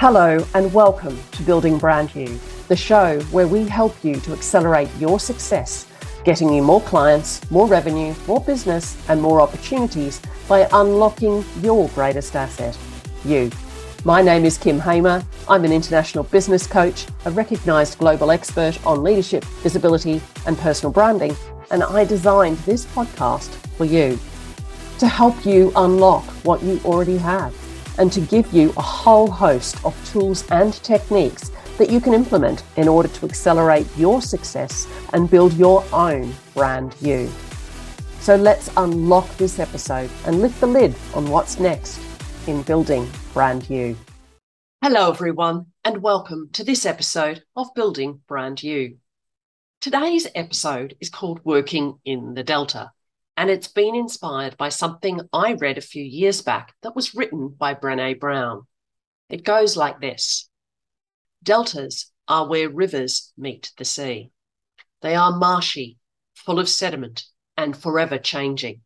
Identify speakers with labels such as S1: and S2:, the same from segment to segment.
S1: Hello, and welcome to Building Brand You, the show where we help you to accelerate your success, getting you more clients, more revenue, more business, and more opportunities by unlocking your greatest asset, you. My name is Kym Hamer. I'm an international business coach, a recognized global expert on leadership, visibility, and personal branding, and I designed this podcast for you to help you unlock what you already have and to give you a whole host of tools and techniques that you can implement in order to accelerate your success and build your own brand you. So let's unlock this episode and lift the lid on what's next in building brand you. Hello, everyone, and welcome to this episode of Building Brand You. Today's episode is called Working in the Delta and it's been inspired by something I read a few years back that was written by Brené Brown. It goes like this Deltas are where rivers meet the sea. They are marshy, full of sediment, and forever changing.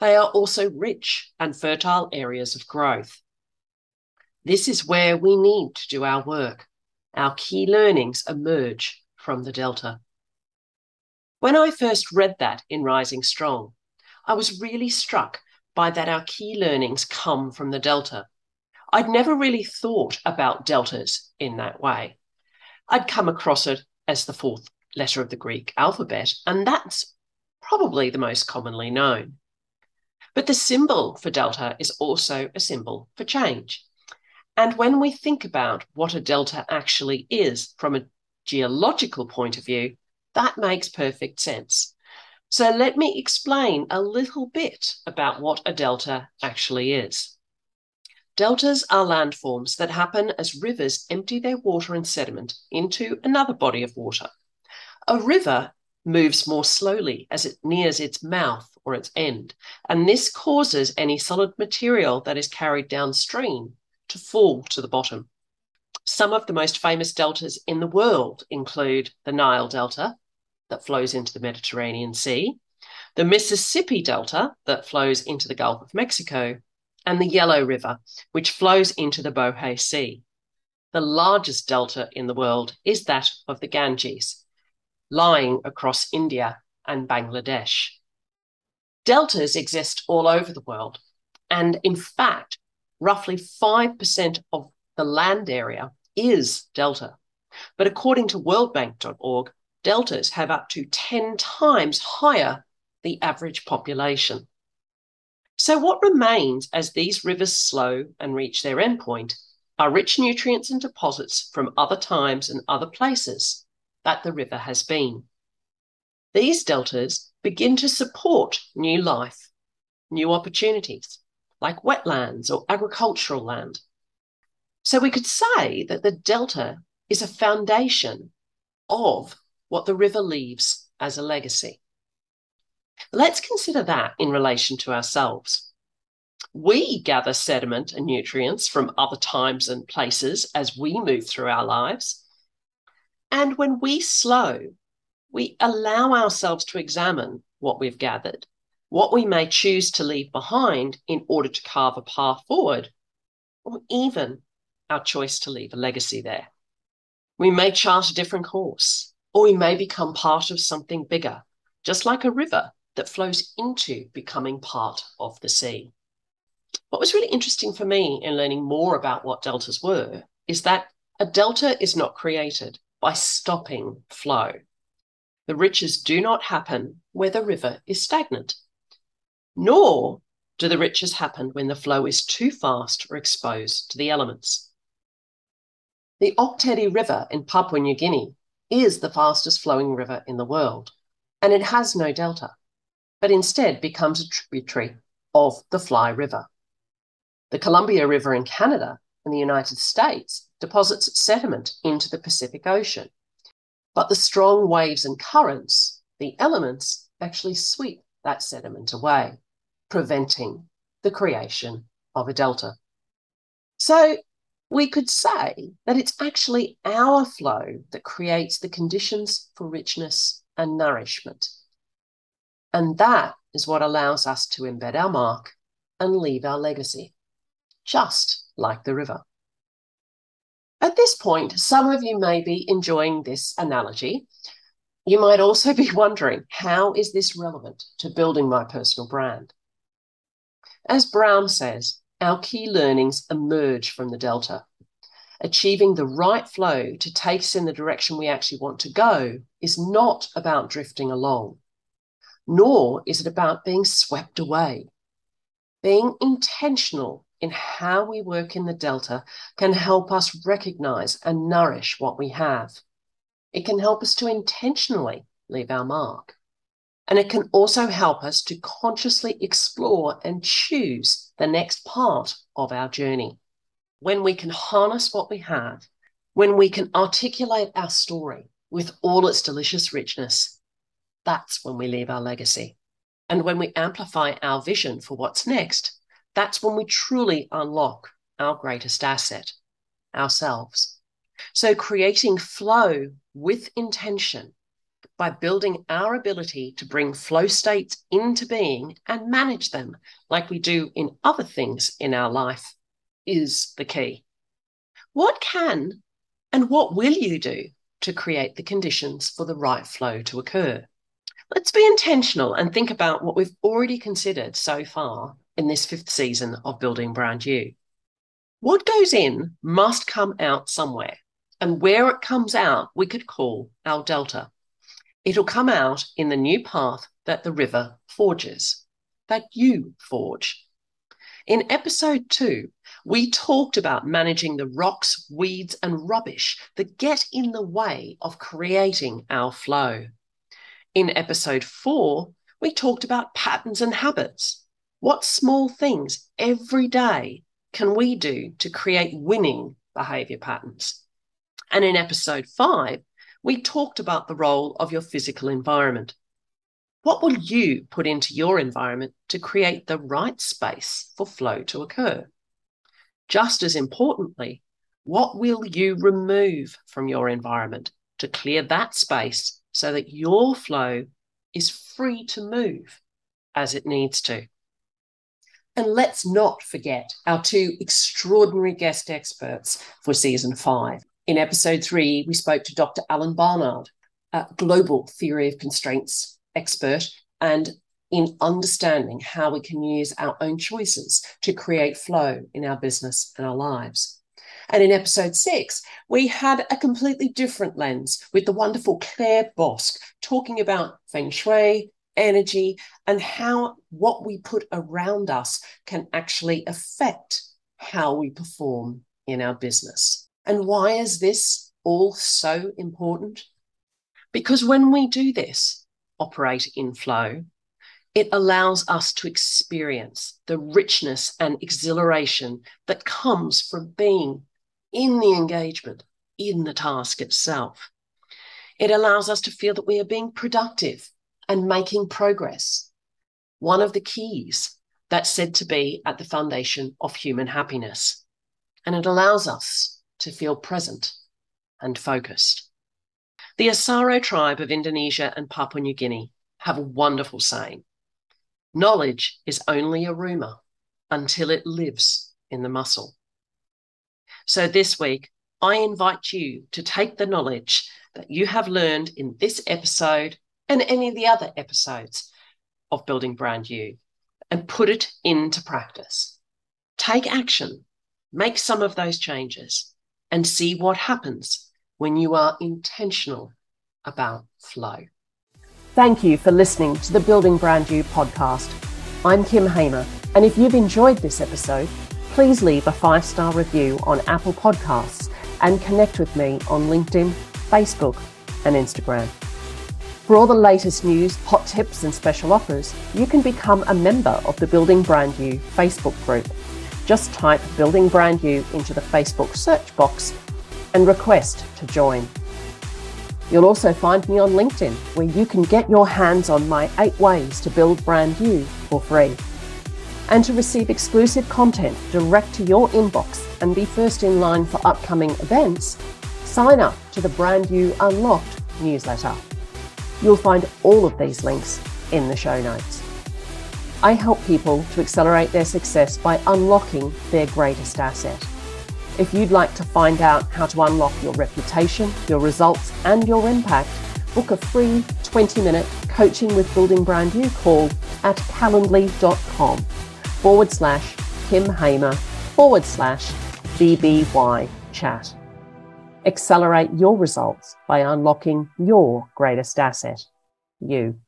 S1: They are also rich and fertile areas of growth. This is where we need to do our work. Our key learnings emerge from the Delta. When I first read that in Rising Strong, I was really struck by that our key learnings come from the Delta. I'd never really thought about deltas in that way. I'd come across it as the fourth letter of the Greek alphabet, and that's probably the most commonly known. But the symbol for delta is also a symbol for change. And when we think about what a delta actually is from a geological point of view, that makes perfect sense. So let me explain a little bit about what a delta actually is. Deltas are landforms that happen as rivers empty their water and sediment into another body of water. A river moves more slowly as it nears its mouth or its end, and this causes any solid material that is carried downstream to fall to the bottom. Some of the most famous deltas in the world include the Nile Delta, that flows into the Mediterranean Sea, the Mississippi Delta that flows into the Gulf of Mexico, and the Yellow River, which flows into the Bohai Sea. The largest delta in the world is that of the Ganges, lying across India and Bangladesh. Deltas exist all over the world, and in fact, roughly 5% of the land area is delta. But according to worldbank.org, deltas have up to 10 times higher the average population. So, what remains as these rivers slow and reach their endpoint are rich nutrients and deposits from other times and other places that the river has been. These deltas begin to support new life, new opportunities, like wetlands or agricultural land. So, we could say that the delta is a foundation of what the river leaves as a legacy. Let's consider that in relation to ourselves. We gather sediment and nutrients from other times and places as we move through our lives. And when we slow, we allow ourselves to examine what we've gathered, what we may choose to leave behind in order to carve a path forward, or even our choice to leave a legacy there. We may chart a different course, or we may become part of something bigger, just like a river that flows into becoming part of the sea. What was really interesting for me in learning more about what deltas were is that a delta is not created by stopping flow. The riches do not happen where the river is stagnant, nor do the riches happen when the flow is too fast or exposed to the elements. The Ok River in Papua New Guinea is the fastest flowing river in the world, and it has no delta, but instead becomes a tributary of the Fly River. The Columbia River in Canada and the United States deposits sediment into the Pacific Ocean, but the strong waves and currents, the elements, actually sweep that sediment away, preventing the creation of a delta. So we could say that it's actually our flow that creates the conditions for richness and nourishment. And that is what allows us to embed our mark and leave our legacy, just like the river. At this point, some of you may be enjoying this analogy. You might also be wondering how is this relevant to building my personal brand? As Brown says, our key learnings emerge from the Delta. Achieving the right flow to take us in the direction we actually want to go is not about drifting along, nor is it about being swept away. Being intentional in how we work in the Delta can help us recognize and nourish what we have. It can help us to intentionally leave our mark. And it can also help us to consciously explore and choose the next part of our journey. When we can harness what we have, when we can articulate our story with all its delicious richness, that's when we leave our legacy. And when we amplify our vision for what's next, that's when we truly unlock our greatest asset, ourselves. So, creating flow with intention by building our ability to bring flow states into being and manage them like we do in other things in our life is the key. What can and what will you do to create the conditions for the right flow to occur? Let's be intentional and think about what we've already considered so far in this fifth season of Building Brand You. What goes in must come out somewhere, and where it comes out, we could call our delta. It'll come out in the new path that the river forges, that you forge. In episode two, we talked about managing the rocks, weeds, and rubbish that get in the way of creating our flow. In episode four, we talked about patterns and habits. What small things every day can we do to create winning behavior patterns? And in episode five, we talked about the role of your physical environment. What will you put into your environment to create the right space for flow to occur? Just as importantly, what will you remove from your environment to clear that space so that your flow is free to move as it needs to? And let's not forget our two extraordinary guest experts for season five. In episode three, we spoke to Dr. Alan Barnard, a global theory of constraints expert, and in understanding how we can use our own choices to create flow in our business and our lives. And in episode six, we had a completely different lens with the wonderful Claire Bosk talking about feng shui, energy, and how what we put around us can actually affect how we perform in our business. And why is this all so important? Because when we do this, operate in flow, it allows us to experience the richness and exhilaration that comes from being in the engagement, in the task itself. It allows us to feel that we are being productive and making progress. One of the keys that's said to be at the foundation of human happiness. And it allows us to feel present and focused. The Asaro tribe of Indonesia and Papua New Guinea have a wonderful saying knowledge is only a rumor until it lives in the muscle. So this week, I invite you to take the knowledge that you have learned in this episode and any of the other episodes of Building Brand You and put it into practice. Take action, make some of those changes, and see what happens when you are intentional about flow. Thank you for listening to the Building Brand You podcast. I'm Kym Hamer, and if you've enjoyed this episode, please leave a five star review on Apple Podcasts and connect with me on LinkedIn, Facebook, and Instagram. For all the latest news, hot tips, and special offers, you can become a member of the Building Brand You Facebook group just type Building Brand You into the Facebook search box and request to join. You'll also find me on LinkedIn, where you can get your hands on my eight ways to build brand you for free. And to receive exclusive content direct to your inbox and be first in line for upcoming events, sign up to the Brand You Unlocked newsletter. You'll find all of these links in the show notes. I help people to accelerate their success by unlocking their greatest asset, If you'd like to find out how to unlock your reputation, your results, and your impact, book a free 20 minute coaching with building brand you call at calendly.com forward slash Kym Hamer forward slash BBY chat. Accelerate your results by unlocking your greatest asset, you.